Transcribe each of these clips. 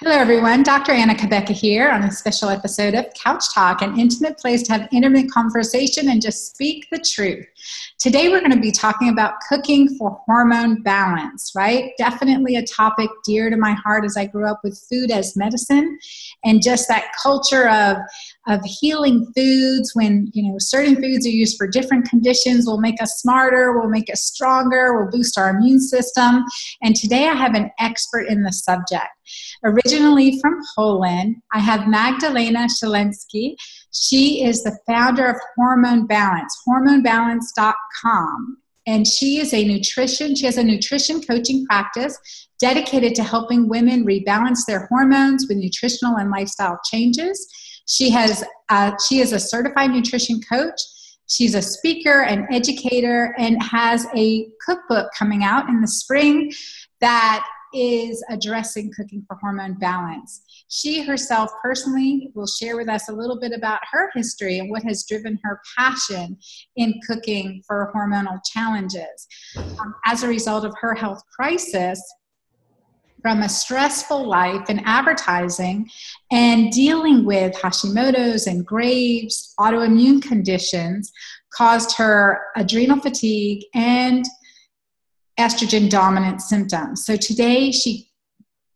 Hello, everyone. Dr. Anna Cabeca here on a special episode of Couch Talk, an intimate place to have intimate conversation and just speak the truth. Today, we're going to be talking about cooking for hormone balance, right? Definitely a topic dear to my heart as I grew up with food as medicine and just that culture of, of healing foods when, you know, certain foods are used for different conditions will make us smarter, will make us stronger, will boost our immune system. And today, I have an expert in the subject. Originally from Poland, I have Magdalena Wszelaki. She is the founder of Hormone Balance, hormonebalance.com. And she is a nutrition, she has a nutrition coaching practice dedicated to helping women rebalance their hormones with nutritional and lifestyle changes. She has uh, she is a certified nutrition coach. She's a speaker and educator and has a cookbook coming out in the spring that is addressing cooking for hormone balance. She herself personally will share with us a little bit about her history and what has driven her passion in cooking for hormonal challenges. Um, as a result of her health crisis, from a stressful life in advertising and dealing with Hashimoto's and Graves' autoimmune conditions caused her adrenal fatigue and estrogen dominant symptoms. So today she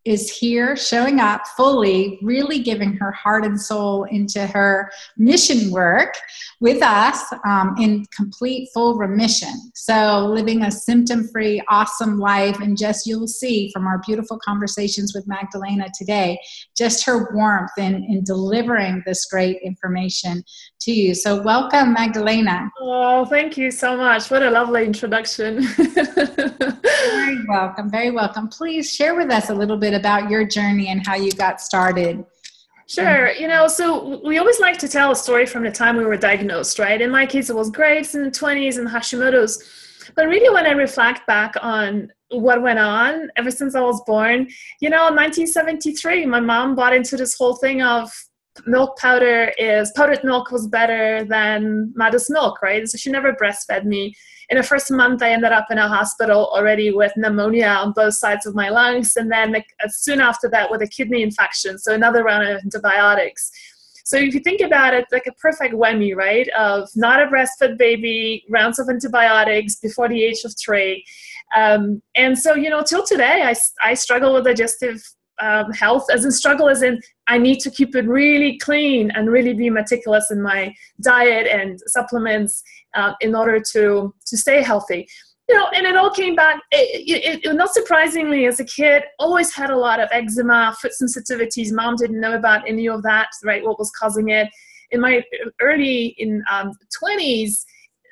is here showing up fully, really giving her heart and soul into her mission work with us um, in complete full remission. So, living a symptom free, awesome life. And just you'll see from our beautiful conversations with Magdalena today, just her warmth in, in delivering this great information to you. So, welcome, Magdalena. Oh, thank you so much. What a lovely introduction. very welcome. Very welcome. Please share with us a little bit about your journey and how you got started. Sure. You know, so we always like to tell a story from the time we were diagnosed, right? In my case, it was Graves in the 20s and Hashimoto's. But really, when I reflect back on what went on ever since I was born, you know, in 1973, my mom bought into this whole thing of milk powder is powdered milk was better than mother's milk, right? So she never breastfed me. In the first month, I ended up in a hospital already with pneumonia on both sides of my lungs, and then soon after that with a kidney infection. So another round of antibiotics. So if you think about it, like a perfect whammy, right? Of not a breastfed baby, rounds of antibiotics before the age of three. Um, and so, you know, till today, I, I struggle with digestive um, health as in struggle as in i need to keep it really clean and really be meticulous in my diet and supplements uh, in order to to stay healthy. You know and it all came back it, it, it, not surprisingly as a kid always had a lot of eczema foot sensitivities. Mom didn't know about any of that right what was causing it. In my early in um, 20s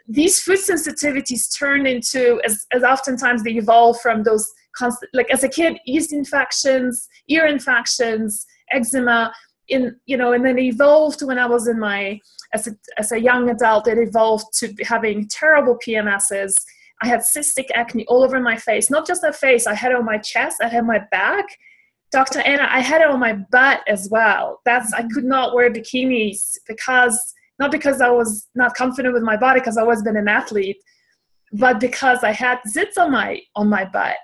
these food sensitivities turned into as, as oftentimes they evolve from those constant like as a kid yeast infections ear infections eczema in you know and then evolved when i was in my as a, as a young adult it evolved to having terrible pms's i had cystic acne all over my face not just the face i had it on my chest i had my back. Dr anna i had it on my butt as well. That's i could not wear bikinis because not because i was not confident with my body because i was been an athlete but because i had zits on my on my butt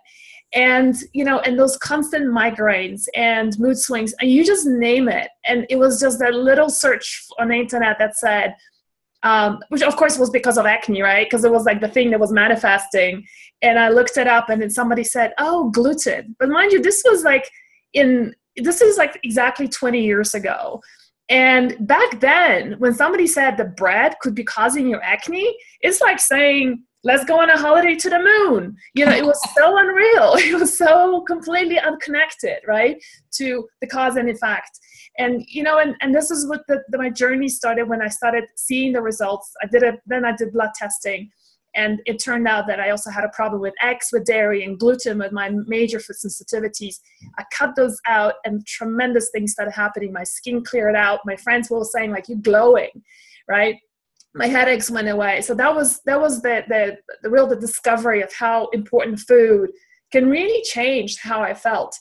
and you know and those constant migraines and mood swings and you just name it. And it was just that little search on the internet that said um, which of course was because of acne right? Because it was like the thing that was manifesting. And i looked it up and then somebody said oh gluten. But mind you this was like in this is like exactly 20 years ago. And back then when somebody said the bread could be causing your acne it's like saying let's go on a holiday to the moon. You know it was so unreal. It was so completely unconnected right to the cause and effect. And you know and, and this is what the, the, my journey started when i started seeing the results. I did it then i did blood testing and it turned out that i also had a problem with eggs with dairy and gluten with my major food sensitivities. I cut those out and tremendous things started happening. My skin cleared out. My friends were all saying like you're glowing right my headaches went away. So that was that was the, the the real the discovery of how important food can really change how i felt.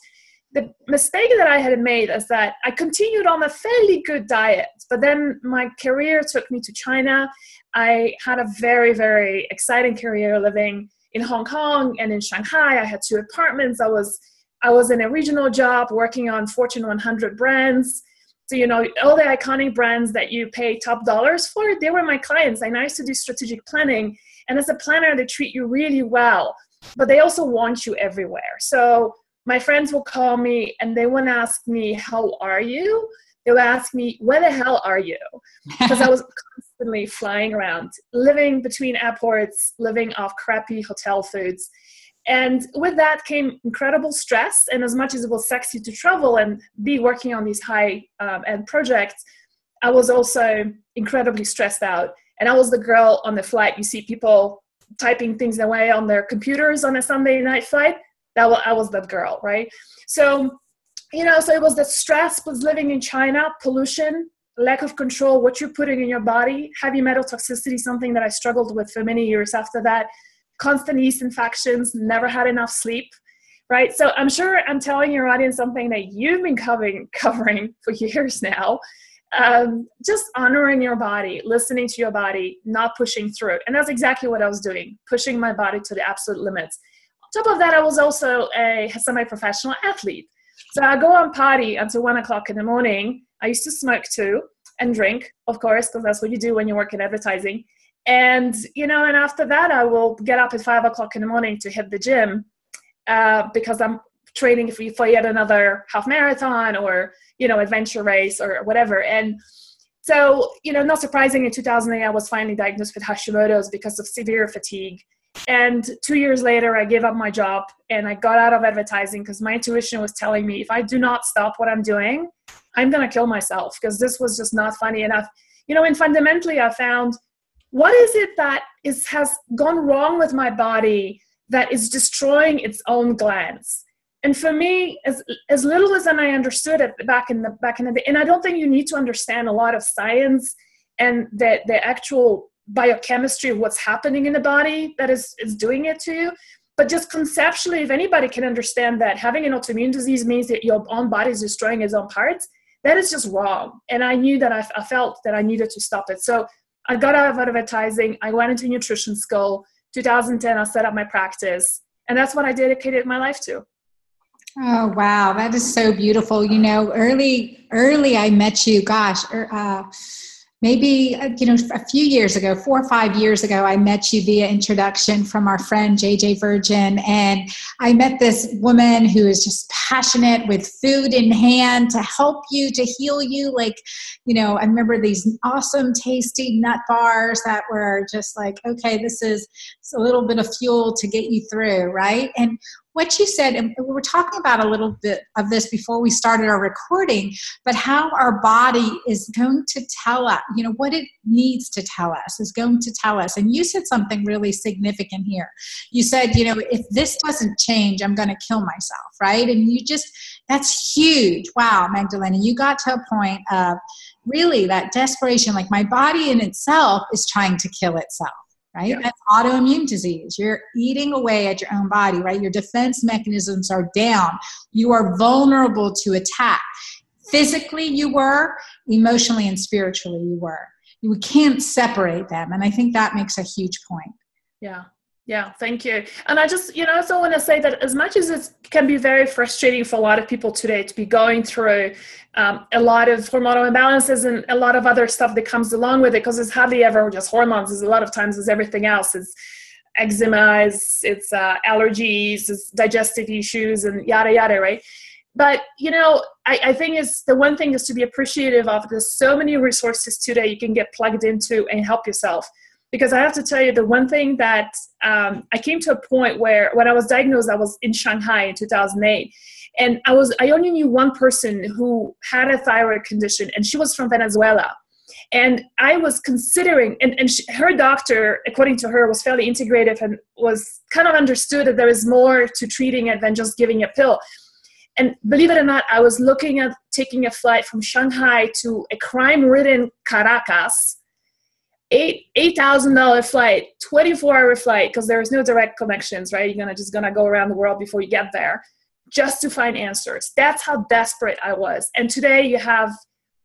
The mistake that i had made is that i continued on a fairly good diet but then my career took me to china. I had a very very exciting career living in hong kong and in shanghai. I had two apartments. I was I was in a regional job working on Fortune 100 brands. So, you know, all the iconic brands that you pay top dollars for, they were my clients. And I used to do strategic planning. And as a planner, they treat you really well, but they also want you everywhere. So, my friends will call me and they won't ask me, How are you? They will ask me, Where the hell are you? Because I was constantly flying around, living between airports, living off crappy hotel foods. And with that came incredible stress. And as much as it was sexy to travel and be working on these high um, end projects, I was also incredibly stressed out. And I was the girl on the flight. You see people typing things away on their computers on a Sunday night flight. That was, I was that girl, right? So, you know, so it was the stress was living in China, pollution, lack of control, what you're putting in your body, heavy metal toxicity, something that I struggled with for many years after that constant yeast infections, never had enough sleep, right? So I'm sure I'm telling your audience something that you've been covering covering for years now. Um, just honoring your body, listening to your body, not pushing through. And that's exactly what I was doing, pushing my body to the absolute limits. On top of that, I was also a semi-professional athlete. So I go on party until one o'clock in the morning. I used to smoke too and drink, of course, because that's what you do when you work in advertising and you know and after that i will get up at five o'clock in the morning to hit the gym uh, because i'm training for, for yet another half marathon or you know adventure race or whatever. And so you know not surprising in 2008 i was finally diagnosed with hashimoto's because of severe fatigue. And two years later i gave up my job and i got out of advertising because my intuition was telling me if i do not stop what i'm doing i'm going to kill myself because this was just not funny enough. You know and fundamentally i found what is it that is has gone wrong with my body that is destroying its own glands? And for me as as little as i understood it back in the back in the day and i don't think you need to understand a lot of science and the the actual biochemistry of what's happening in the body that is is doing it to you but just conceptually if anybody can understand that having an autoimmune disease means that your own body is destroying its own parts that is just wrong. And i knew that I, I felt that i needed to stop it. So I got out of advertising. I went into nutrition school. 2010, I set up my practice. And that's what I dedicated my life to. Oh wow, that is so beautiful. You know, early early I met you. Gosh, er, uh, maybe uh, you know a few years ago four or five years ago i met you via introduction from our friend jj virgin and i met this woman who is just passionate with food in hand to help you to heal you like you know i remember these awesome tasty nut bars that were just like okay this is a little bit of fuel to get you through right? And what you said, and we were talking about a little bit of this before we started our recording, but how our body is going to tell us, you know, what it needs to tell us is going to tell us. And you said something really significant here. You said, you know, if this doesn't change, I'm going to kill myself, right? And you just, that's huge. Wow, Magdalena, you got to a point of really that desperation, like my body in itself is trying to kill itself right? Yeah. That's autoimmune disease. You're eating away at your own body, right? Your defense mechanisms are down. You are vulnerable to attack. Physically, you were, emotionally and spiritually, you were. You can't separate them. And I think that makes a huge point. Yeah. Yeah, thank you. And I just, you know, I also want to say that as much as it can be very frustrating for a lot of people today to be going through um, a lot of hormonal imbalances and a lot of other stuff that comes along with it, because it's hardly ever just hormones. It's a lot of times it's everything else. It's eczema, it's, it's uh, allergies, it's digestive issues, and yada yada, right? But you know, I, I think is the one thing is to be appreciative of. There's so many resources today you can get plugged into and help yourself because I have to tell you the one thing that um, I came to a point where when I was diagnosed, I was in Shanghai in 2008, and I was I only knew one person who had a thyroid condition, and she was from Venezuela. And I was considering, and, and she, her doctor, according to her, was fairly integrative and was kind of understood that there is more to treating it than just giving a pill. And believe it or not, I was looking at taking a flight from Shanghai to a crime ridden Caracas, eight eight thousand dollar flight, twenty four hour flight because there's no direct connections, right? You're gonna just gonna go around the world before you get there, just to find answers. That's how desperate I was. And today you have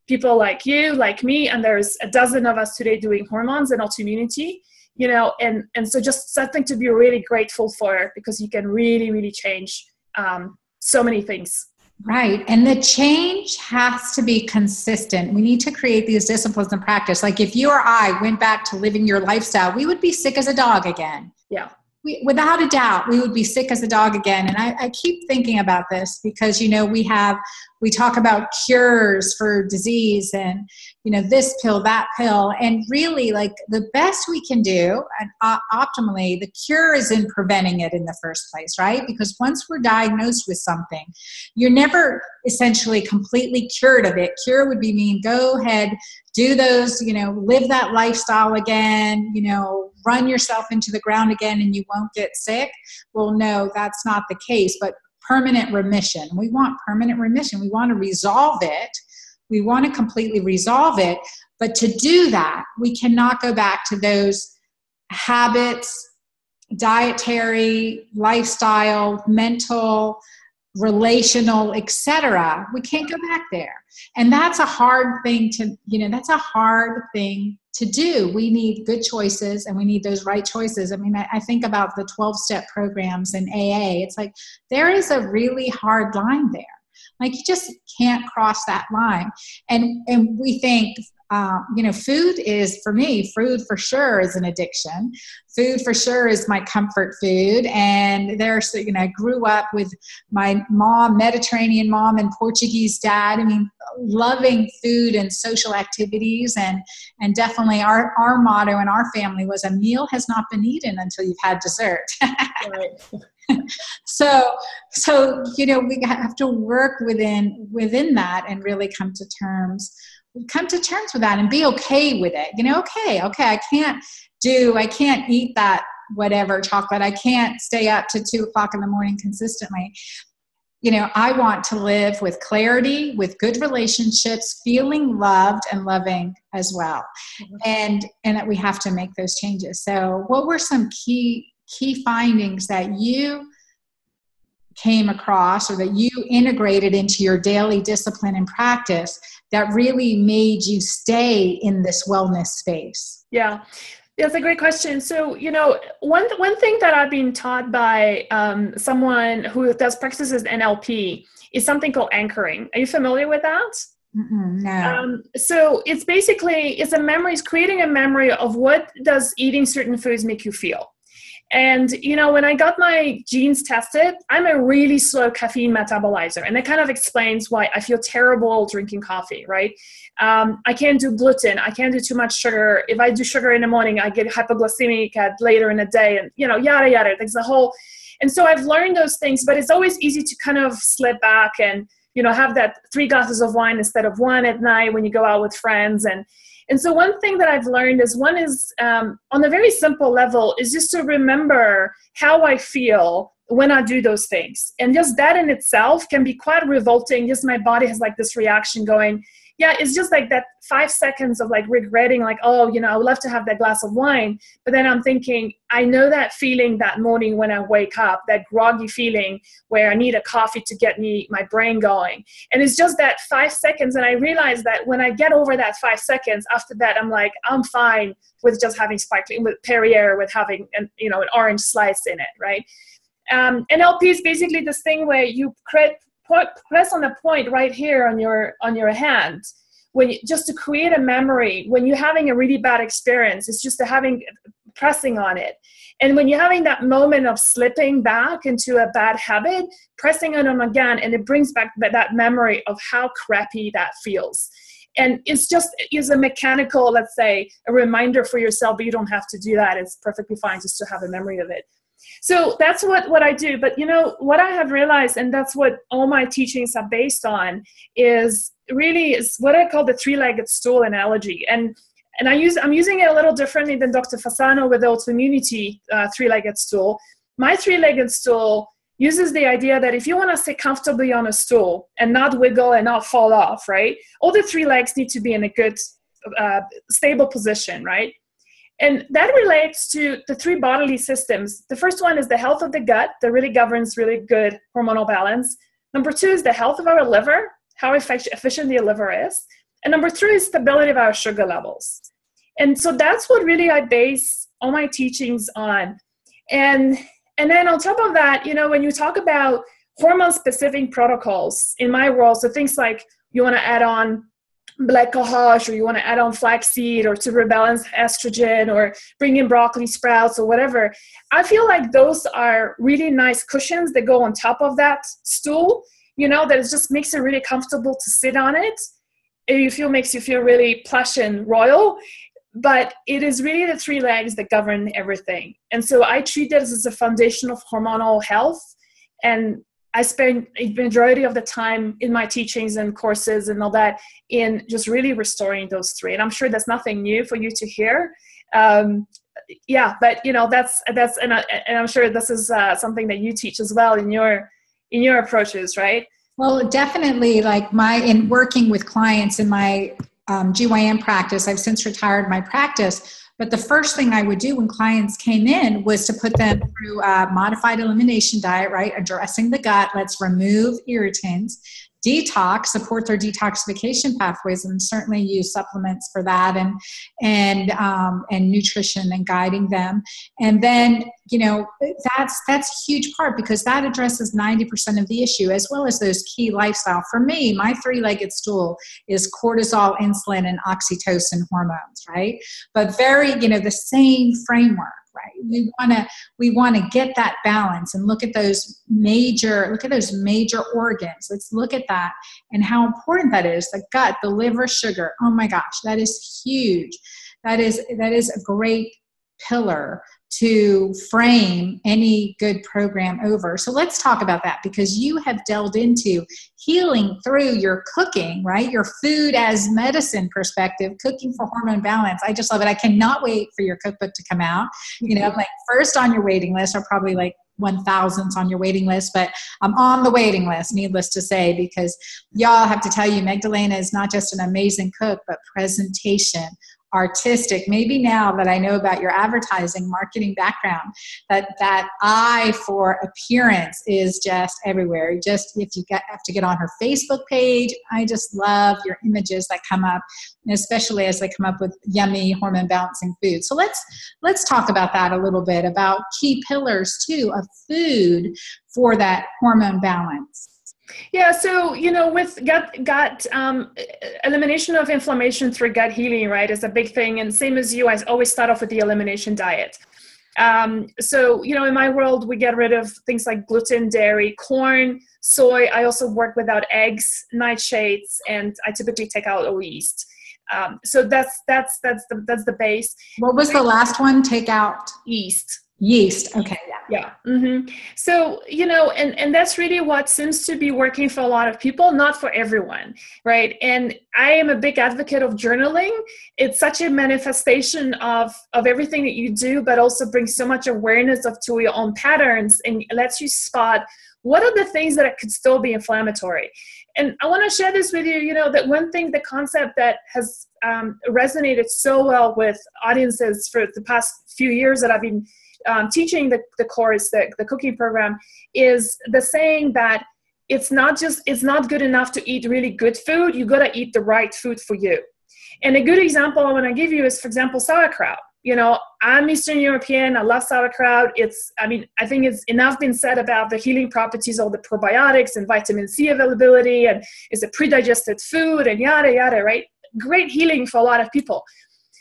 people like you, like me, and there's a dozen of us today doing hormones and autoimmunity. You know, and and so just something to be really grateful for because you can really really change um, so many things. Right. And the change has to be consistent. We need to create these disciplines and practice. Like if you or I went back to living your lifestyle, we would be sick as a dog again. Yeah. We, without a doubt, we would be sick as a dog again. And I, I keep thinking about this because, you know, we have we talk about cures for disease and you know this pill that pill. And really like the best we can do and uh, optimally the cure is in preventing it in the first place right? Because once we're diagnosed with something you're never essentially completely cured of it. Cure would be mean go ahead do those you know live that lifestyle again you know run yourself into the ground again and you won't get sick well no that's not the case but permanent remission. We want permanent remission. We want to resolve it. We want to completely resolve it. But to do that, we cannot go back to those habits, dietary, lifestyle, mental, relational, etc. We can't go back there. And that's a hard thing to, you know, that's a hard thing to do. We need good choices and we need those right choices. I mean, I, I think about the 12 step programs in AA. It's like there is a really hard line there. Like you just can't cross that line. And and we think uh, you know, food is for me, food for sure is an addiction. Food for sure is my comfort food. And there's, you know, I grew up with my mom, Mediterranean mom, and Portuguese dad. I mean, loving food and social activities. And, and definitely our, our motto in our family was a meal has not been eaten until you've had dessert. so so you know we have to work within within that and really come to terms come to terms with that and be okay with it you know okay okay i can't do i can't eat that whatever chocolate i can't stay up to two o'clock in the morning consistently. You know i want to live with clarity with good relationships feeling loved and loving as well. Mm-hmm. and and that we have to make those changes. So what were some key key findings that you came across or that you integrated into your daily discipline and practice that really made you stay in this wellness space? Yeah. That's a great question. So, you know, one one thing that I've been taught by um, someone who does practices NLP is something called anchoring. Are you familiar with that? Mm-mm, no. Um, so it's basically it's a memory. It's creating a memory of what does eating certain foods make you feel. And you know, when I got my genes tested, I'm a really slow caffeine metabolizer, and that kind of explains why I feel terrible drinking coffee. Right? Um, I can't do gluten. I can't do too much sugar. If I do sugar in the morning, I get hypoglycemic at later in the day, and you know, yada yada. There's a whole. And so I've learned those things, but it's always easy to kind of slip back and you know have that three glasses of wine instead of one at night when you go out with friends and and so one thing that I've learned is one is um, on a very simple level is just to remember how I feel when I do those things. And just that in itself can be quite revolting. Just my body has like this reaction going, yeah, it's just like that five seconds of like regretting, like, oh, you know, I would love to have that glass of wine. But then I'm thinking, I know that feeling that morning when I wake up, that groggy feeling where I need a coffee to get me my brain going. And it's just that five seconds. And I realize that when I get over that five seconds, after that, I'm like, I'm fine with just having sparkling with Perrier, with having an, you know, an orange slice in it, right? Um, NLP is basically this thing where you create press on the point right here on your on your hand. When you, just to create a memory when you're having a really bad experience it's just having pressing on it. And when you're having that moment of slipping back into a bad habit pressing on them again and it brings back that memory of how crappy that feels. And it's just is a mechanical let's say a reminder for yourself but you don't have to do that. It's perfectly fine just to have a memory of it so that's what what i do. But you know what i have realized and that's what all my teachings are based on is really is what i call the three-legged stool analogy. And and i use i'm using it a little differently than dr fasano with the autoimmunity uh, three-legged stool. My three-legged stool uses the idea that if you want to sit comfortably on a stool and not wiggle and not fall off right all the three legs need to be in a good uh, stable position right and that relates to the three bodily systems. The first one is the health of the gut that really governs really good hormonal balance. Number two is the health of our liver, how efficient the liver is. And number three is stability of our sugar levels. And so that's what really I base all my teachings on. And and then on top of that, you know, when you talk about hormone specific protocols in my world. So things like you want to add on black cohosh or you want to add on flaxseed or to rebalance estrogen or bring in broccoli sprouts or whatever. I feel like those are really nice cushions that go on top of that stool you know that it just makes it really comfortable to sit on it. You feel makes you feel really plush and royal but it is really the three legs that govern everything. And so i treat this as a foundation of hormonal health and I spend a majority of the time in my teachings and courses and all that in just really restoring those three. And I'm sure that's nothing new for you to hear. Um, yeah, but you know that's that's and, I, and I'm sure this is uh, something that you teach as well in your in your approaches, right? Well, definitely. Like my in working with clients in my um, GYN practice, I've since retired my practice but the first thing I would do when clients came in was to put them through a modified elimination diet, right? Addressing the gut. Let's remove irritants detox support their detoxification pathways and certainly use supplements for that and and um, and nutrition and guiding them. And then you know that's that's a huge part because that addresses 90% of the issue as well as those key lifestyle. For me my three-legged stool is cortisol insulin and oxytocin hormones right? But very you know the same framework right? We want to we want to get that balance and look at those major look at those major organs. Let's look at that and how important that is. The gut the liver sugar. Oh my gosh that is huge. That is that is a great pillar to frame any good program over. So let's talk about that because you have delved into healing through your cooking, right? Your food as medicine perspective, cooking for hormone balance. I just love it. I cannot wait for your cookbook to come out. Mm-hmm. You know, like first on your waiting list are probably like one thousandths on your waiting list, but I'm on the waiting list, needless to say, because y'all have to tell you, Magdalena is not just an amazing cook, but presentation artistic. Maybe now that i know about your advertising marketing background that that eye for appearance is just everywhere. Just if you get, have to get on her facebook page i just love your images that come up especially as they come up with yummy hormone balancing food so let's let's talk about that a little bit about key pillars too of food for that hormone balance yeah, so you know, with gut gut um, elimination of inflammation through gut healing, right, is a big thing. And same as you, I always start off with the elimination diet. Um, so you know, in my world, we get rid of things like gluten, dairy, corn, soy. I also work without eggs, nightshades, and I typically take out all yeast. Um, so that's that's that's the that's the base. What was the last one? Take out yeast. Yeast. Okay. Yeah. Mm-hmm. So you know, and and that's really what seems to be working for a lot of people, not for everyone, right? And I am a big advocate of journaling. It's such a manifestation of of everything that you do, but also brings so much awareness of to your own patterns and lets you spot what are the things that could still be inflammatory and i want to share this with you you know that one thing the concept that has um, resonated so well with audiences for the past few years that i've been um, teaching the, the course, the, the cooking program, is the saying that it's not just it's not good enough to eat really good food. You gotta eat the right food for you. And a good example I want to give you is, for example, sauerkraut. You know, I'm Eastern European. I love sauerkraut. It's, I mean, I think it's enough been said about the healing properties of the probiotics and vitamin C availability, and it's a pre-digested food, and yada yada. Right? Great healing for a lot of people.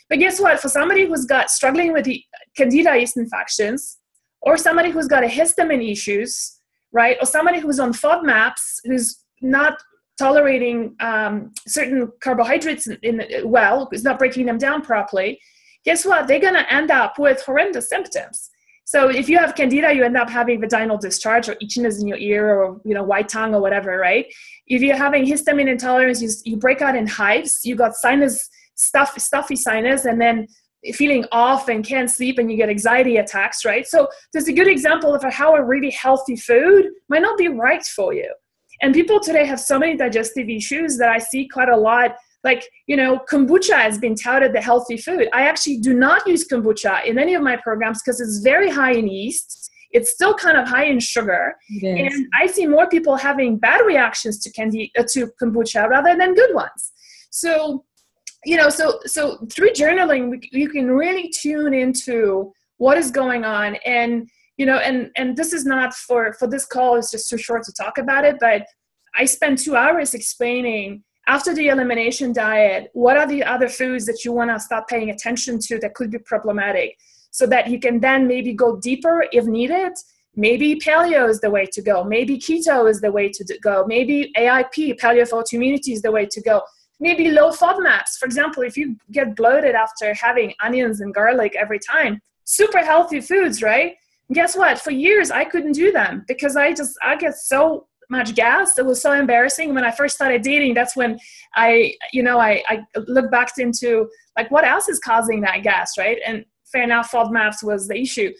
But guess what? For somebody who's got struggling with the candida yeast infections, or somebody who's got a histamine issues, right? Or somebody who's on FODMAPs, who's not tolerating um, certain carbohydrates in, in well, is not breaking them down properly. Guess what? They're going to end up with horrendous symptoms. So if you have candida, you end up having vaginal discharge or itchiness in your ear or you know white tongue or whatever, right? If you're having histamine intolerance, you, you break out in hives. You got sinus stuff, stuffy sinus and then feeling off and can't sleep and you get anxiety attacks, right? So there's a good example of how a really healthy food might not be right for you. And people today have so many digestive issues that I see quite a lot. Like, you know, kombucha has been touted the healthy food. I actually do not use kombucha in any of my programs because it's very high in yeast. It's still kind of high in sugar. And I see more people having bad reactions to candy uh, to kombucha rather than good ones. So you know so so through journaling you can really tune into what is going on. And you know and and this is not for for this call it's just too short to talk about it but i spent two hours explaining after the elimination diet what are the other foods that you want to start paying attention to that could be problematic? So that you can then maybe go deeper if needed. Maybe paleo is the way to go. Maybe keto is the way to go. Maybe aip paleo for autoimmunity is the way to go maybe low FODMAPs. For example, if you get bloated after having onions and garlic every time, super healthy foods, right? And guess what? For years, I couldn't do them because I just, I get so much gas. It was so embarrassing. When I first started dating, that's when I, you know, I, I looked back into like what else is causing that gas, right? And fair enough, FODMAPs was the issue.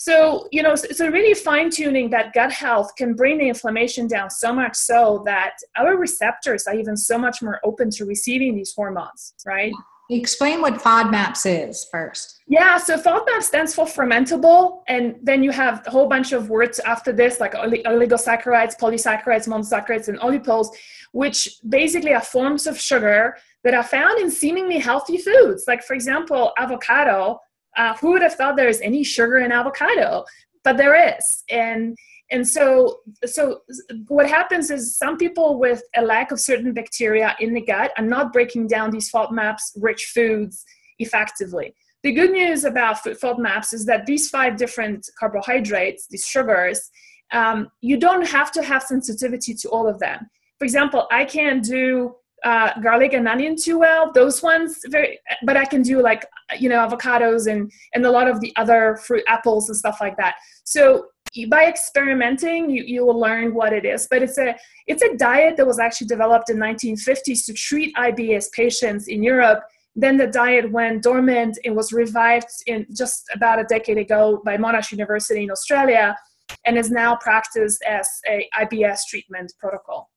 So, you know, so really fine tuning that gut health can bring the inflammation down so much so that our receptors are even so much more open to receiving these hormones, right? Explain what FODMAPs is first. Yeah, so FODMAP stands for fermentable, and then you have a whole bunch of words after this, like oligosaccharides, polysaccharides, monosaccharides, and oligopols, which basically are forms of sugar that are found in seemingly healthy foods. Like, for example, avocado uh, who would have thought there's any sugar in avocado? But there is, and and so so what happens is some people with a lack of certain bacteria in the gut are not breaking down these FODMAPs rich foods effectively. The good news about FODMAPs is that these five different carbohydrates, these sugars, um, you don't have to have sensitivity to all of them. For example, I can't do uh, garlic and onion too well. Those ones very, but I can do like you know avocados and and a lot of the other fruit, apples and stuff like that. So by experimenting, you you will learn what it is. But it's a it's a diet that was actually developed in 1950s to treat IBS patients in Europe. Then the diet went dormant and was revived in just about a decade ago by Monash University in Australia, and is now practiced as a IBS treatment protocol.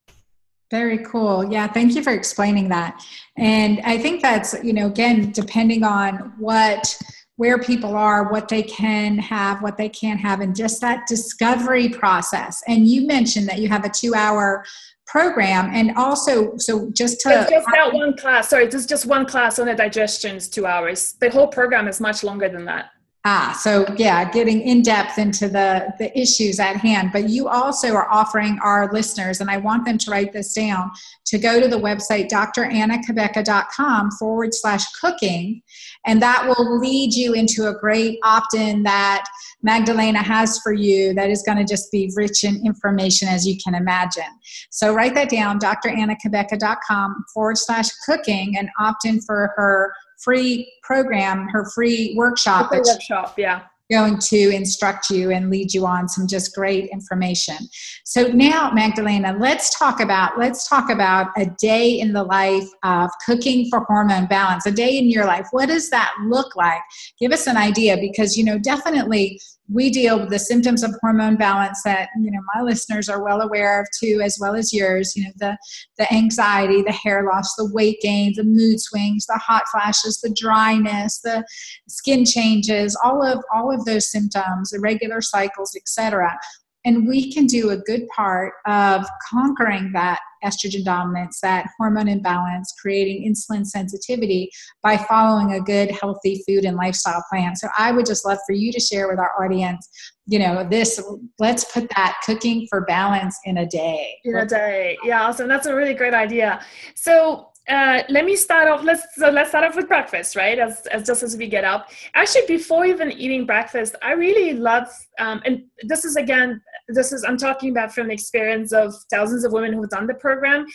Very cool. Yeah, thank you for explaining that. And I think that's, you know, again, depending on what where people are, what they can have, what they can't have, and just that discovery process. And you mentioned that you have a two hour program and also so just to it's just that one class sorry is just one class on the digestion is two hours the whole program is much longer than that Ah, so yeah, getting in depth into the, the issues at hand. But you also are offering our listeners, and I want them to write this down, to go to the website drannacabeca.com forward slash cooking, and that will lead you into a great opt in that Magdalena has for you that is going to just be rich in information as you can imagine. So write that down, drannacabeca.com forward slash cooking, and opt in for her free program, her free workshop. Workshop, yeah. Going to instruct you and lead you on some just great information. So now, Magdalena, let's talk about let's talk about a day in the life of cooking for hormone balance. A day in your life. What does that look like? Give us an idea because you know definitely we deal with the symptoms of hormone balance that you know my listeners are well aware of too as well as yours you know the the anxiety the hair loss the weight gain the mood swings the hot flashes the dryness the skin changes all of all of those symptoms irregular cycles etc and we can do a good part of conquering that estrogen dominance, that hormone imbalance, creating insulin sensitivity by following a good, healthy food and lifestyle plan. So I would just love for you to share with our audience, you know, this, let's put that cooking for balance in a day. In a day. Yeah, awesome. That's a really great idea. So uh, let me start off. Let's so let's start off with breakfast, right? As, as just as we get up. Actually, before even eating breakfast, I really love, um, and this is again, this is I'm talking about from the experience of thousands of women who've done the program.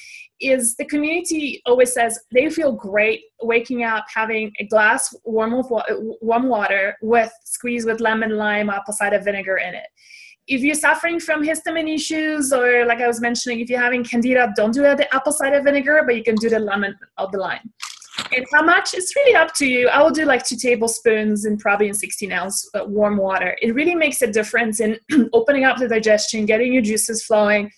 Is the community always says they feel great waking up, having a glass warm of warm water with squeeze with lemon, lime, apple cider vinegar in it if you're suffering from histamine issues, or like I was mentioning, if you're having candida, don't do the apple cider vinegar, but you can do the lemon of the lime. And how much? It's really up to you. I will do like two tablespoons and probably in 16 ounce uh, warm water. It really makes a difference in opening up the digestion, getting your juices flowing.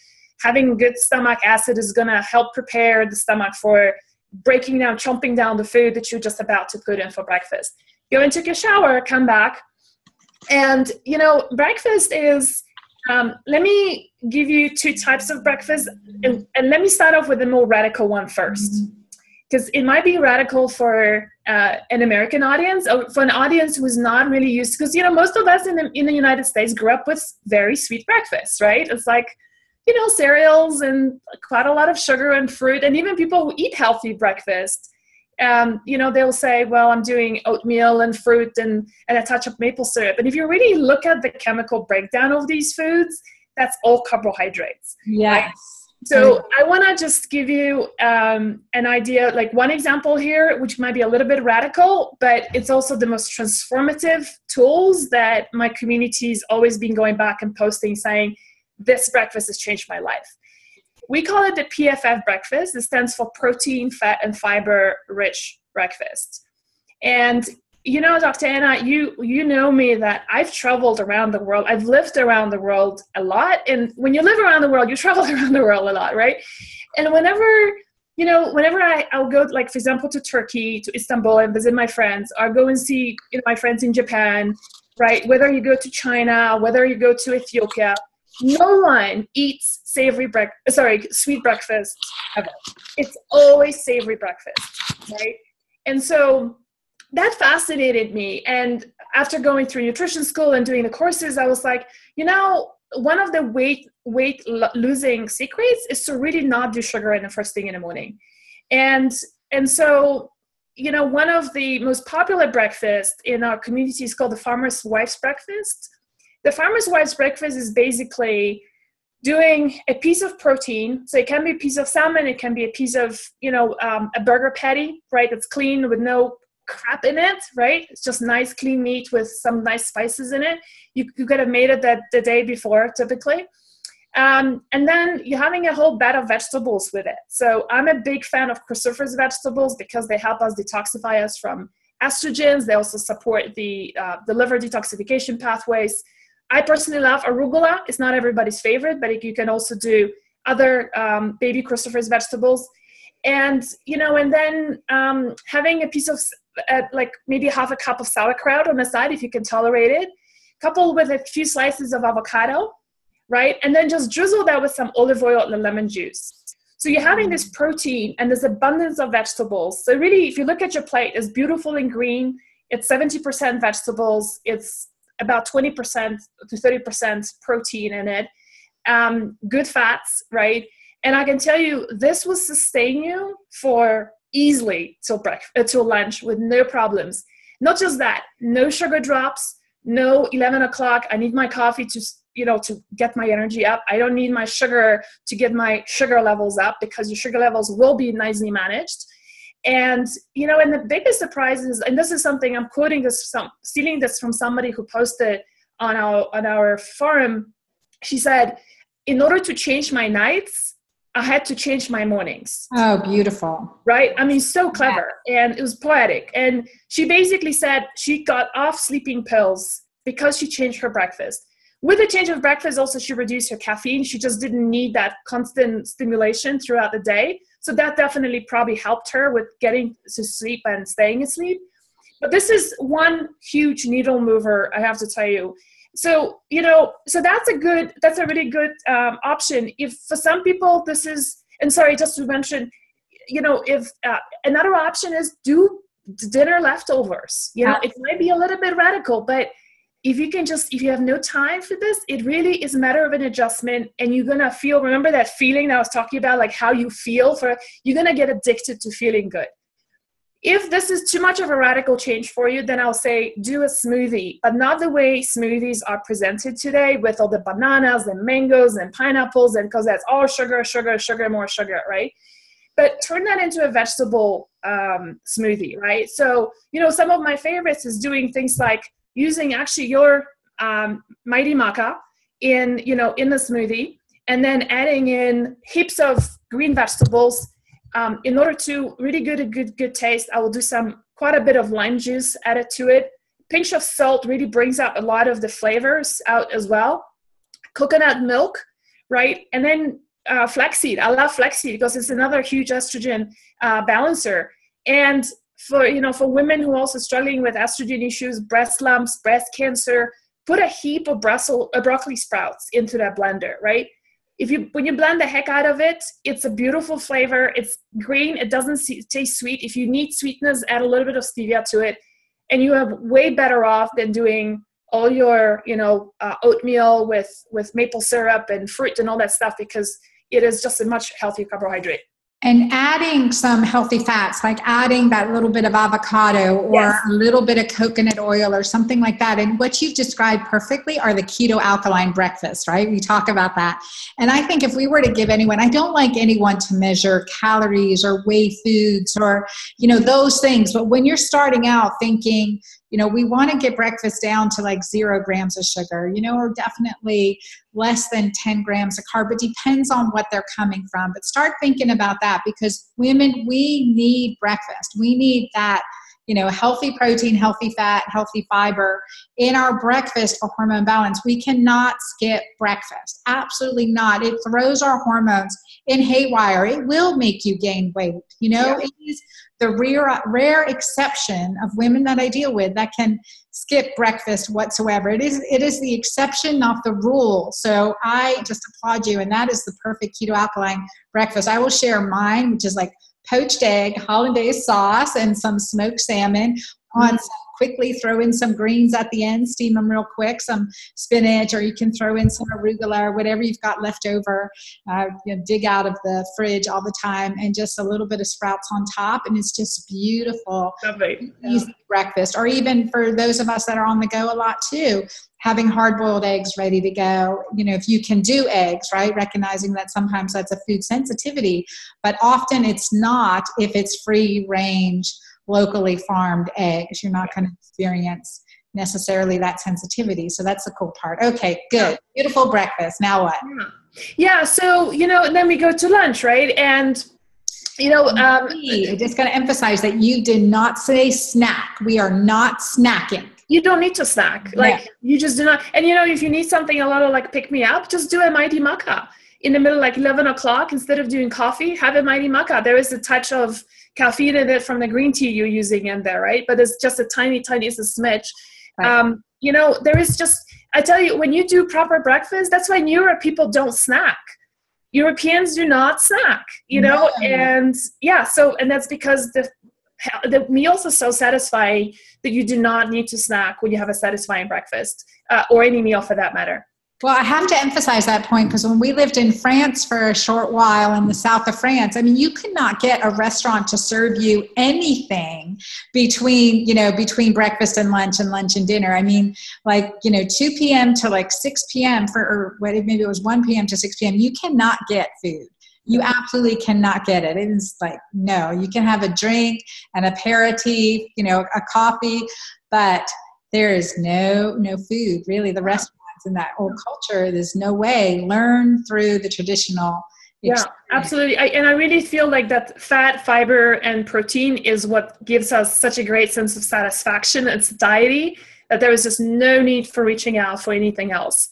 Having good stomach acid is going to help prepare the stomach for breaking down, chomping down the food that you're just about to put in for breakfast. Go and take a shower, come back, and, you know, breakfast is, um, let me give you two types of breakfast. And, and, let me start off with the more radical one first. Because it might be radical for uh, an American audience or for an audience who's not really used because you know most of us in the, in the United States grew up with very sweet breakfasts, right? It's like you know cereals and quite a lot of sugar and fruit, and even people who eat healthy breakfast. Um, you know they'll say well i'm doing oatmeal and fruit and, and a touch of maple syrup and if you really look at the chemical breakdown of these foods that's all carbohydrates yes? So I want to just give you um, an idea, like one example here, which might be a little bit radical, but it's also the most transformative tools that my community's always been going back and posting saying, this breakfast has changed my life. We call it the PFF breakfast. It stands for protein, fat, and fiber rich breakfast. And you know dr. Anna you you know me that i've traveled around the world. I've lived around the world a lot. And when you live around the world you travel around the world a lot right? And whenever you know whenever I, i'll go like for example to turkey to istanbul and visit my friends or go and see you know, my friends in japan right? Whether you go to china whether you go to ethiopia no one eats savory breakfast sorry sweet breakfast ever. It's always savory breakfast right? And so that fascinated me. And after going through nutrition school and doing the courses, I was like, you know, one of the weight weight losing secrets is to really not do sugar in the first thing in the morning. And and so you know, one of the most popular breakfasts in our community is called the farmer's wife's breakfast. The farmer's wife's breakfast is basically doing a piece of protein. So it can be a piece of salmon, it can be a piece of, you know, um, a burger patty, right? That's clean with no crap in it, right? It's just nice, clean meat with some nice spices in it. You, you could have made it that the day before, typically. Um, and then you're having a whole bed of vegetables with it. So I'm a big fan of cruciferous vegetables because they help us detoxify us from estrogens. They also support the, uh, the liver detoxification pathways. I personally love arugula. It's not everybody's favorite, but you can also do other um, baby cruciferous vegetables and you know and then um, having a piece of uh, like maybe half a cup of sauerkraut on the side if you can tolerate it, coupled with a few slices of avocado, right? And then just drizzle that with some olive oil and lemon juice. So you're having this protein and this abundance of vegetables. So really, if you look at your plate, it's beautiful and green. It's 70% vegetables. It's about 20% to 30% protein in it. Um, good fats, right? And I can tell you, this will sustain you for easily till breakfast uh, till lunch with no problems. Not just that no sugar drops no 11 o'clock i need my coffee to you know to get my energy up. I don't need my sugar to get my sugar levels up because your sugar levels will be nicely managed. And you know and the biggest surprise is and this is something i'm quoting this some stealing this from somebody who posted on our on our forum. She said in order to change my nights I had to change my mornings. Oh, beautiful. Right? I mean, so clever. Yeah. And it was poetic. And she basically said she got off sleeping pills because she changed her breakfast. With the change of breakfast, also, she reduced her caffeine. She just didn't need that constant stimulation throughout the day. So that definitely probably helped her with getting to sleep and staying asleep. But this is one huge needle mover, I have to tell you so you know so that's a good that's a really good um, option. If for some people this is and sorry just to mention you know if uh, another option is do dinner leftovers. You know it might be a little bit radical but if you can just if you have no time for this it really is a matter of an adjustment and you're gonna feel remember that feeling that i was talking about like how you feel for you're gonna get addicted to feeling good if this is too much of a radical change for you, then I'll say do a smoothie, but not the way smoothies are presented today with all the bananas and mangoes and pineapples, and because that's all sugar, sugar, sugar, more sugar, right? But turn that into a vegetable um, smoothie, right? So, you know, some of my favorites is doing things like using actually your um, mighty maca in, you know, in the smoothie, and then adding in heaps of green vegetables um, in order to really get a good good taste, I will do some quite a bit of lime juice added to it. Pinch of salt really brings out a lot of the flavors out as well. Coconut milk, right? And then uh, flaxseed. I love flaxseed because it's another huge estrogen uh, balancer. And for you know, for women who are also struggling with estrogen issues, breast lumps, breast cancer, put a heap of Brussels, uh, broccoli sprouts into that blender, right? If you when you blend the heck out of it it's a beautiful flavor. It's green. It doesn't see, taste sweet. If you need sweetness add a little bit of stevia to it and you have way better off than doing all your you know uh, oatmeal with with maple syrup and fruit and all that stuff because it is just a much healthier carbohydrate and adding some healthy fats like adding that little bit of avocado or yes. a little bit of coconut oil or something like that. And what you've described perfectly are the keto alkaline breakfast right? We talk about that. And i think if we were to give anyone i don't like anyone to measure calories or weigh foods or you know those things. But when you're starting out thinking you know we want to get breakfast down to like zero grams of sugar you know or definitely less than 10 grams of carb it depends on what they're coming from. But start thinking about that because women we need breakfast. We need that you know healthy protein healthy fat healthy fiber in our breakfast for hormone balance. We cannot skip breakfast. Absolutely not. It throws our hormones in haywire. It will make you gain weight. You know yeah. it is the rare rare exception of women that i deal with that can skip breakfast whatsoever. It is it is the exception not the rule. So i just applaud you and that is the perfect keto alkaline breakfast. I will share mine which is like poached egg, hollandaise sauce, and some smoked salmon on mm. Quickly throw in some greens at the end, steam them real quick, some spinach, or you can throw in some arugula or whatever you've got left over. Uh, you know, dig out of the fridge all the time, and just a little bit of sprouts on top, and it's just beautiful. Lovely. Easy yeah. breakfast, or even for those of us that are on the go a lot too, having hard boiled eggs ready to go. You know, if you can do eggs, right? Recognizing that sometimes that's a food sensitivity, but often it's not if it's free range, locally farmed eggs. You're not going to experience necessarily that sensitivity. So that's the cool part. Okay, good. Beautiful breakfast. Now what? Yeah, so, you know, then we go to lunch, right? And you know, um, I just got to emphasize that you did not say snack. We are not snacking you don't need to snack. Like yeah. you just do not. And you know, if you need something a little like pick me up, just do a mighty maca in the middle, like 11 o'clock. Instead of doing coffee, have a mighty maca. There is a touch of caffeine in it from the green tea you're using in there, right? But it's just a tiny, tiny, it's a smidge. Right. Um, you know, there is just. I tell you, when you do proper breakfast, that's why in Europe people don't snack. Europeans do not snack, you know, no. and yeah, so and that's because the the meals are so satisfying that you do not need to snack when you have a satisfying breakfast uh, or any meal for that matter. Well, I have to emphasize that point because when we lived in France for a short while in the south of France, I mean, you could not get a restaurant to serve you anything between, you know, between breakfast and lunch and lunch and dinner. I mean, like, you know, 2 p.m. to like 6 p.m. for, or maybe it was 1 p.m. to 6 p.m., you cannot get food you absolutely cannot get it. It is like, no, you can have a drink, an aperitif, you know, a coffee, but there is no no food. Really, the restaurants in that old culture, there's no way. Learn through the traditional yeah absolutely I, and i really feel like that fat fiber and protein is what gives us such a great sense of satisfaction and satiety that there is just no need for reaching out for anything else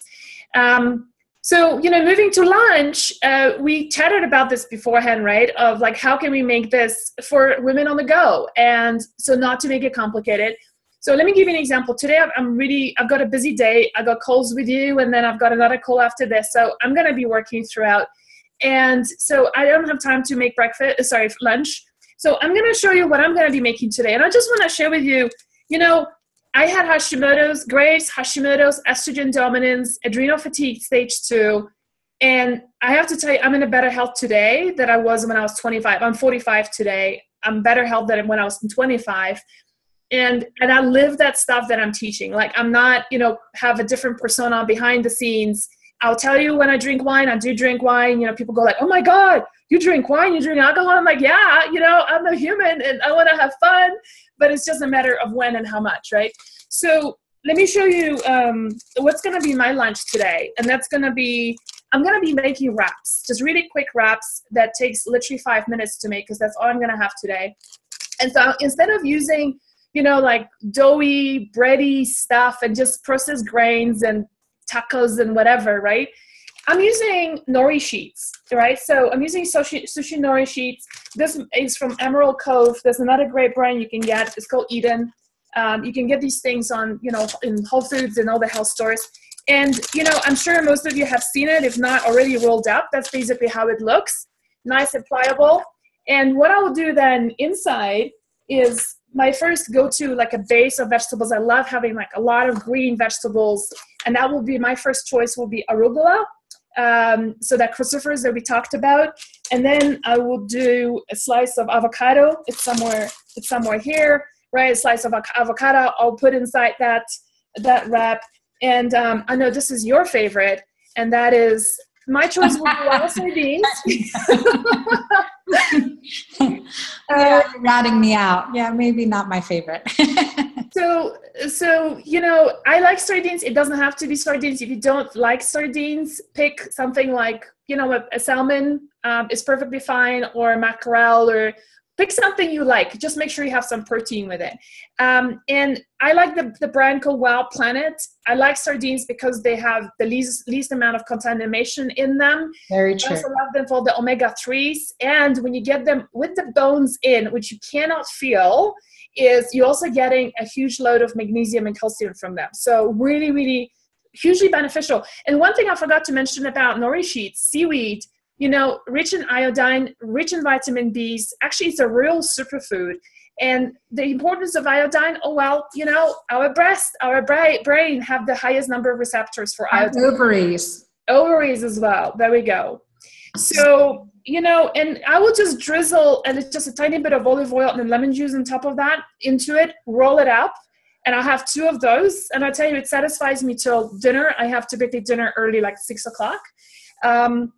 um, so, you know, moving to lunch, uh, we chatted about this beforehand, right? Of like, how can we make this for women on the go? And so, not to make it complicated. So, let me give you an example. Today, I'm really, I've got a busy day. I got calls with you, and then I've got another call after this. So, I'm going to be working throughout. And so, I don't have time to make breakfast, uh, sorry, lunch. So, I'm going to show you what I'm going to be making today. And I just want to share with you, you know, I had Hashimoto's, Graves, Hashimoto's, estrogen dominance, adrenal fatigue stage two. And I have to tell you, I'm in a better health today than I was when I was 25. I'm 45 today. I'm better health than when I was 25. And and I live that stuff that I'm teaching. Like I'm not, you know, have a different persona behind the scenes. I'll tell you when I drink wine, I do drink wine. You know, people go like, "Oh my God, you drink wine, you drink alcohol." I'm like, "Yeah, you know, I'm a human and I want to have fun." but it's just a matter of when and how much, right? So let me show you um, what's going to be my lunch today. And that's going to be, I'm going to be making wraps, just really quick wraps that takes literally five minutes to make because that's all I'm going to have today. And so instead of using, you know, like doughy, bready stuff and just processed grains and tacos and whatever, right? I'm using nori sheets, right? So I'm using sushi, sushi nori sheets. This is from Emerald Cove. There's another great brand you can get. It's called Eden. Um, you can get these things on, you know, in Whole Foods and all the health stores. And you know, I'm sure most of you have seen it, if not already rolled up. That's basically how it looks, nice and pliable. And what I will do then inside is my first go-to like a base of vegetables. I love having like a lot of green vegetables, and that will be my first choice. Will be arugula. Um, so that crucifers that we talked about, and then I will do a slice of avocado. It's somewhere. It's somewhere here, right? A slice of avocado. I'll put inside that that wrap and um, I know this is your favorite, and that is my choice would be wild sardines. yeah, uh, ratting me out. Yeah, maybe not my favorite. so, so you know, I like sardines. It doesn't have to be sardines. If you don't like sardines, pick something like you know a, a salmon um, is perfectly fine, or mackerel, or pick something you like. Just make sure you have some protein with it. Um, and i like the, the brand called wild planet. I like sardines because they have the least least amount of contamination in them. Very true. i also love them for the omega-3s and when you get them with the bones in which you cannot feel is you're also getting a huge load of magnesium and calcium from them. So really really hugely beneficial. And one thing i forgot to mention about nori sheets seaweed you know, rich in iodine, rich in vitamin Bs. Actually, it's a real superfood. And the importance of iodine, oh, well, you know, our breast, our brain have the highest number of receptors for iodine. Ovaries. Ovaries as well. There we go. So, you know, and I will just drizzle and it's just a tiny bit of olive oil and lemon juice on top of that into it, roll it up, and I'll have two of those. And I tell you, it satisfies me till dinner. I have typically dinner early, like six o'clock. Um,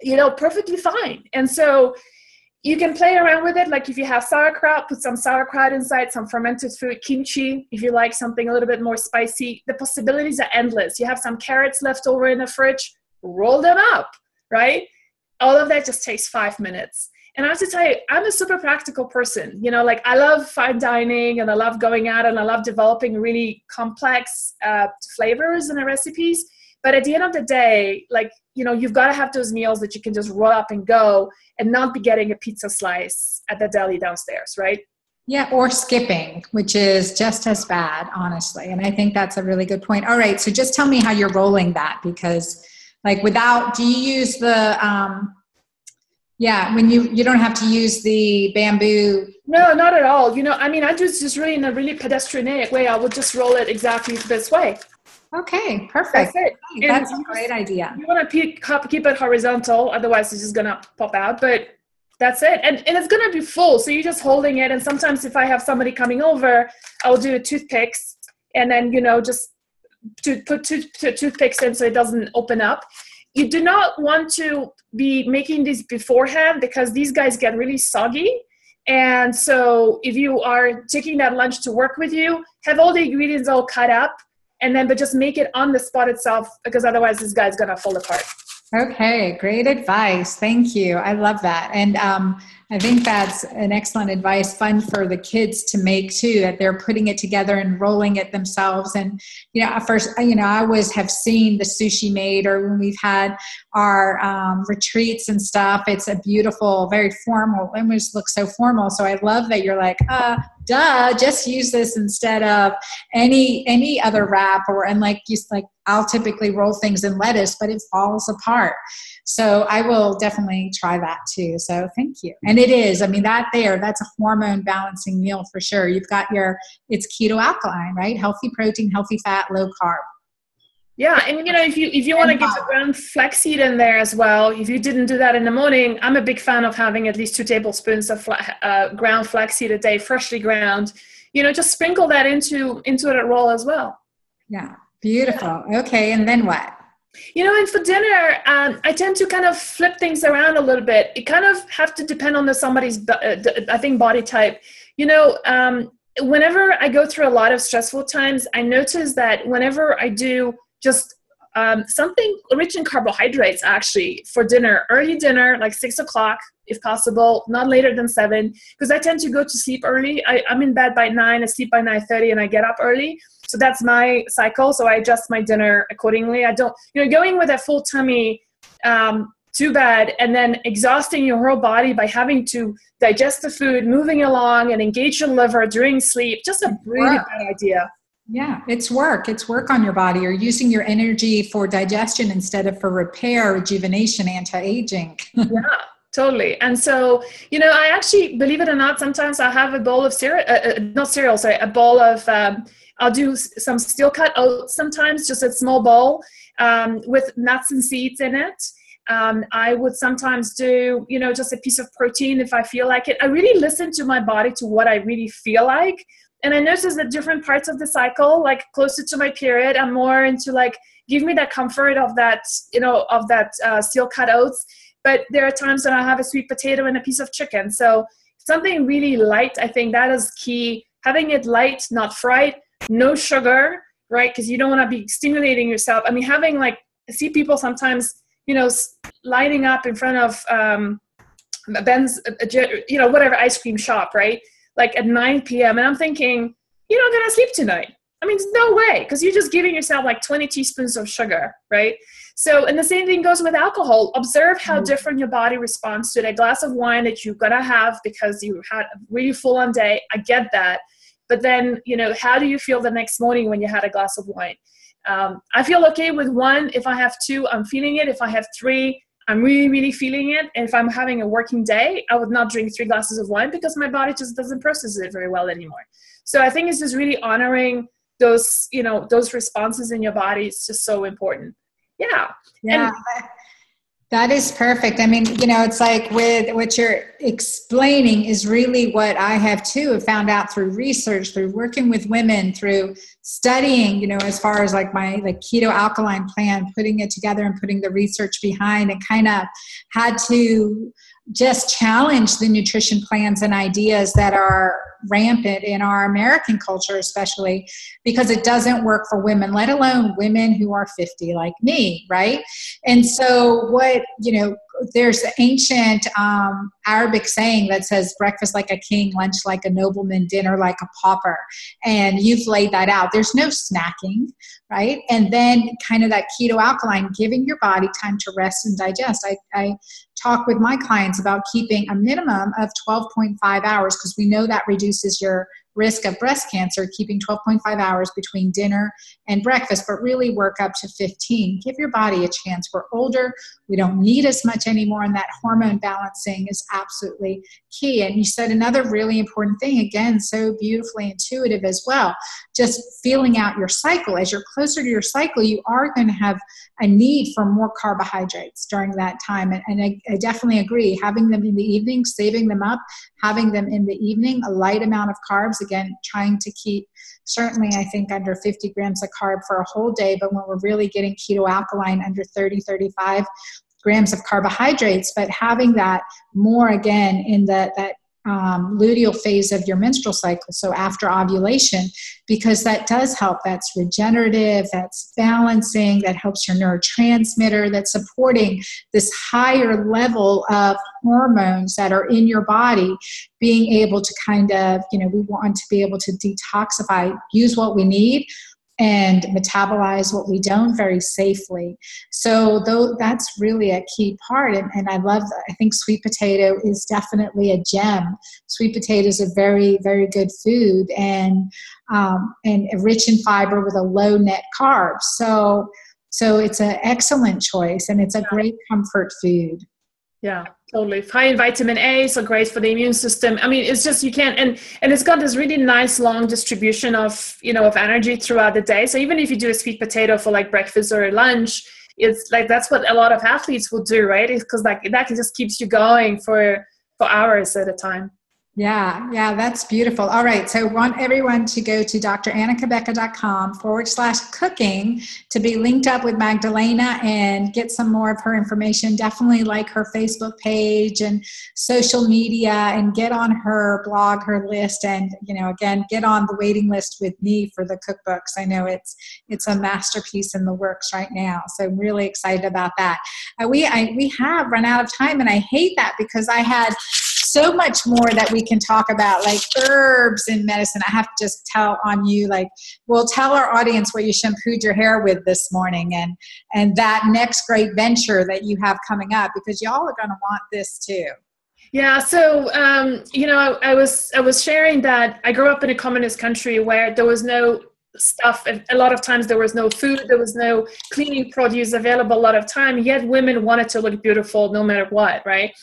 you know, perfectly fine. And so you can play around with it. Like if you have sauerkraut, put some sauerkraut inside, some fermented food, kimchi. If you like something a little bit more spicy, the possibilities are endless. You have some carrots left over in the fridge, roll them up, right? All of that just takes five minutes. And I have to tell you, I'm a super practical person. You know, like I love fine dining and I love going out and I love developing really complex uh, flavors in the recipes. But at the end of the day, like you know you've got to have those meals that you can just roll up and go and not be getting a pizza slice at the deli downstairs right? Yeah or skipping which is just as bad honestly and i think that's a really good point. All right so just tell me how you're rolling that because like without do you use the um yeah when you you don't have to use the bamboo? No not at all. You know i mean i just just really in a really pedestrian way. I would just roll it exactly this way Okay, perfect. That's it. That's a great idea. You want to keep, keep it horizontal, otherwise it's just gonna pop out. But that's it, and and it's gonna be full. So you're just holding it. And sometimes if I have somebody coming over, I'll do toothpicks, and then you know just to put two, toothpicks in so it doesn't open up. You do not want to be making these beforehand because these guys get really soggy. And so if you are taking that lunch to work with you, have all the ingredients all cut up and then but just make it on the spot itself because otherwise this guy's gonna fall apart okay great advice thank you i love that and um, I think that's an excellent advice, fun for the kids to make too, that they're putting it together and rolling it themselves. And, you know, at first, you know, I always have seen the sushi made or when we've had our um, retreats and stuff, it's a beautiful, very formal, it looks so formal. So I love that you're like, uh, duh, just use this instead of any, any other wrap or, and like you like, I'll typically roll things in lettuce, but it falls apart. So I will definitely try that too. So thank you. And it is, I mean, that there, that's a hormone balancing meal for sure. You've got your, it's keto alkaline, right? Healthy protein, healthy fat, low carb. Yeah, and you know, if you if you want to get the ground flaxseed in there as well, if you didn't do that in the morning, I'm a big fan of having at least two tablespoons of uh, ground flaxseed a day, freshly ground. You know, just sprinkle that into into that roll as well. Yeah, beautiful. Okay, and then what? You know, and for dinner, um, I tend to kind of flip things around a little bit. It kind of have to depend on the somebody's, uh, I think, body type. You know, um, whenever I go through a lot of stressful times, I notice that whenever I do just um, something rich in carbohydrates, actually, for dinner, early dinner, like six o'clock, if possible, not later than seven, because I tend to go to sleep early. I, I'm in bed by nine, I sleep by nine thirty, and I get up early. So that's my cycle. So I adjust my dinner accordingly. I don't, you know, going with a full tummy um, too bad and then exhausting your whole body by having to digest the food, moving along and engage your liver during sleep. Just a really bad idea. Yeah, it's work. It's work on your body. You're using your energy for digestion instead of for repair, rejuvenation, anti aging. yeah, totally. And so, you know, I actually, believe it or not, sometimes I have a bowl of cereal, uh, uh, not cereal, sorry, a bowl of, um, I'll do some steel cut oats sometimes, just a small bowl um, with nuts and seeds in it. Um, I would sometimes do, you know, just a piece of protein if I feel like it. I really listen to my body to what I really feel like and i notice that different parts of the cycle like closer to my period i'm more into like give me that comfort of that you know of that uh, steel cut oats. But there are times when i have a sweet potato and a piece of chicken. So something really light i think that is key. Having it light not fried no sugar right? Because you don't want to be stimulating yourself. I mean having like I see people sometimes you know lining up in front of um ben's you know whatever ice cream shop right like at 9 p.m. And I'm thinking, you're not gonna sleep tonight. I mean, no way, because you're just giving yourself like 20 teaspoons of sugar, right? So, and the same thing goes with alcohol. Observe how mm. different your body responds to it. A glass of wine that you're gonna have because you had a really full on day. I get that. But then, you know, how do you feel the next morning when you had a glass of wine? Um, I feel okay with one. If I have two, I'm feeling it. If I have three, I'm really, really feeling it. If I'm having a working day, I would not drink three glasses of wine because my body just doesn't process it very well anymore. So I think it's just really honoring those, you know, those responses in your body. It's just so important. Yeah. Yeah. And that is perfect. I mean, you know, it's like with what you're explaining is really what I have too found out through research, through working with women, through studying, you know, as far as like my like keto alkaline plan, putting it together and putting the research behind and kind of had to just challenge the nutrition plans and ideas that are rampant in our American culture, especially because it doesn't work for women, let alone women who are 50 like me, right? And so, what, you know, there's an ancient um, Arabic saying that says breakfast like a king, lunch like a nobleman, dinner like a pauper. And you've laid that out. There's no snacking, right? And then kind of that keto alkaline, giving your body time to rest and digest. I, I talk with my clients about keeping a minimum of 12.5 hours because we know that reduces your risk of breast cancer, keeping 12.5 hours between dinner and breakfast, but really work up to 15. Give your body a chance. We're older, we don't need as much anymore, and that hormone balancing is absolutely key. And you said another really important thing, again, so beautifully intuitive as well, just feeling out your cycle. As you're closer to your cycle, you are going to have a need for more carbohydrates during that time. And, and I, I definitely agree. Having them in the evening, saving them up, having them in the evening, a light amount of carbs, again, trying to keep certainly, I think, under 50 grams of carb for a whole day. But when we're really getting keto alkaline, under 30, 35 grams of carbohydrates, but having that more again in the, that um, luteal phase of your menstrual cycle, so after ovulation, because that does help. That's regenerative, that's balancing, that helps your neurotransmitter, that's supporting this higher level of hormones that are in your body being able to kind of, you know, we want to be able to detoxify, use what we need and metabolize what we don't very safely. So though that's really a key part. And, and I love, I think sweet potato is definitely a gem. Sweet potato is a very, very good food and, um, and rich in fiber with a low net carb. So, so it's an excellent choice and it's a great comfort food. Yeah, totally. High in vitamin A, so great for the immune system. I mean, it's just you can't and and it's got this really nice long distribution of you know of energy throughout the day. So even if you do a sweet potato for like breakfast or lunch, it's like that's what a lot of athletes will do, right? Because like that just keeps you going for for hours at a time. Yeah, yeah, that's beautiful. All right, so want everyone to go to drannacabeca.com forward slash cooking to be linked up with Magdalena and get some more of her information. Definitely like her Facebook page and social media and get on her blog, her list, and you know, again, get on the waiting list with me for the cookbooks. I know it's it's a masterpiece in the works right now, so I'm really excited about that. Uh, we I, we have run out of time, and I hate that because I had so much more that we can talk about, like herbs in medicine. I have to just tell on you, like, well, tell our audience what you shampooed your hair with this morning, and and that next great venture that you have coming up, because y'all are going to want this too. Yeah, so um, you know, I, I was I was sharing that I grew up in a communist country where there was no stuff a lot of times there was no food there was no cleaning produce available a lot of time yet women wanted to look beautiful no matter what right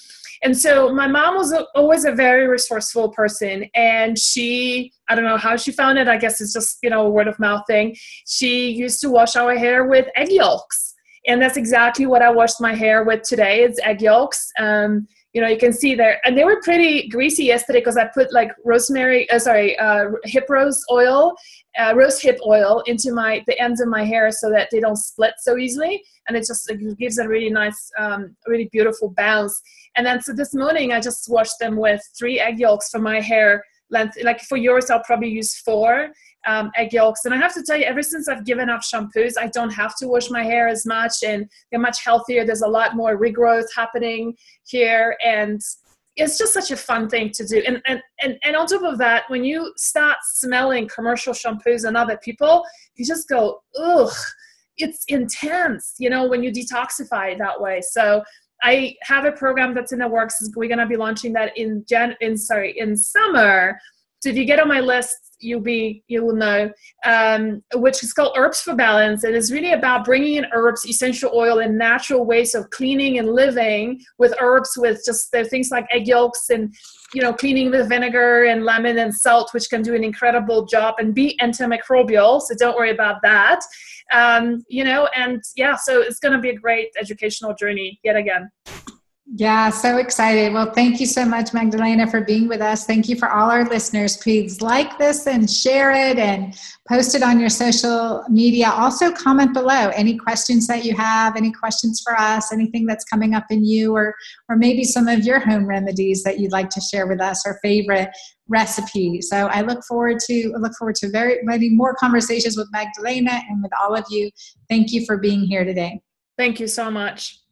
and so my mom was always a very resourceful person and she i don't know how she found it i guess it's just you know a word of mouth thing. She used to wash our hair with egg yolks and that's exactly what i washed my hair with today it's egg yolks. Um, you know you can see there and they were pretty greasy yesterday because i put like rosemary uh, sorry uh, hip rose oil uh, rose hip oil into my the ends of my hair so that they don't split so easily and it just it gives a really nice um, really beautiful bounce and then so this morning i just washed them with three egg yolks for my hair length like for yours i'll probably use four um, egg yolks. And I have to tell you, ever since I've given up shampoos, I don't have to wash my hair as much and they're much healthier. There's a lot more regrowth happening here. And it's just such a fun thing to do. And, and, and, and on top of that, when you start smelling commercial shampoos and other people, you just go, ugh, it's intense, you know, when you detoxify that way. So I have a program that's in the works. We're going to be launching that in Jan, in sorry, in summer. So if you get on my list, you'll be you will know um, which is called herbs for balance. And it's really about bringing in herbs essential oil and natural ways of cleaning and living with herbs with just the things like egg yolks and you know cleaning with vinegar and lemon and salt which can do an incredible job and be antimicrobial so don't worry about that. Um, you know and yeah so it's going to be a great educational journey yet again yeah, so excited. Well, thank you so much, Magdalena, for being with us. Thank you for all our listeners. Please like this and share it and post it on your social media. Also, comment below any questions that you have, any questions for us, anything that's coming up in you, or, or maybe some of your home remedies that you'd like to share with us or favorite recipes. So I look forward to look forward to very many more conversations with Magdalena and with all of you. Thank you for being here today. Thank you so much.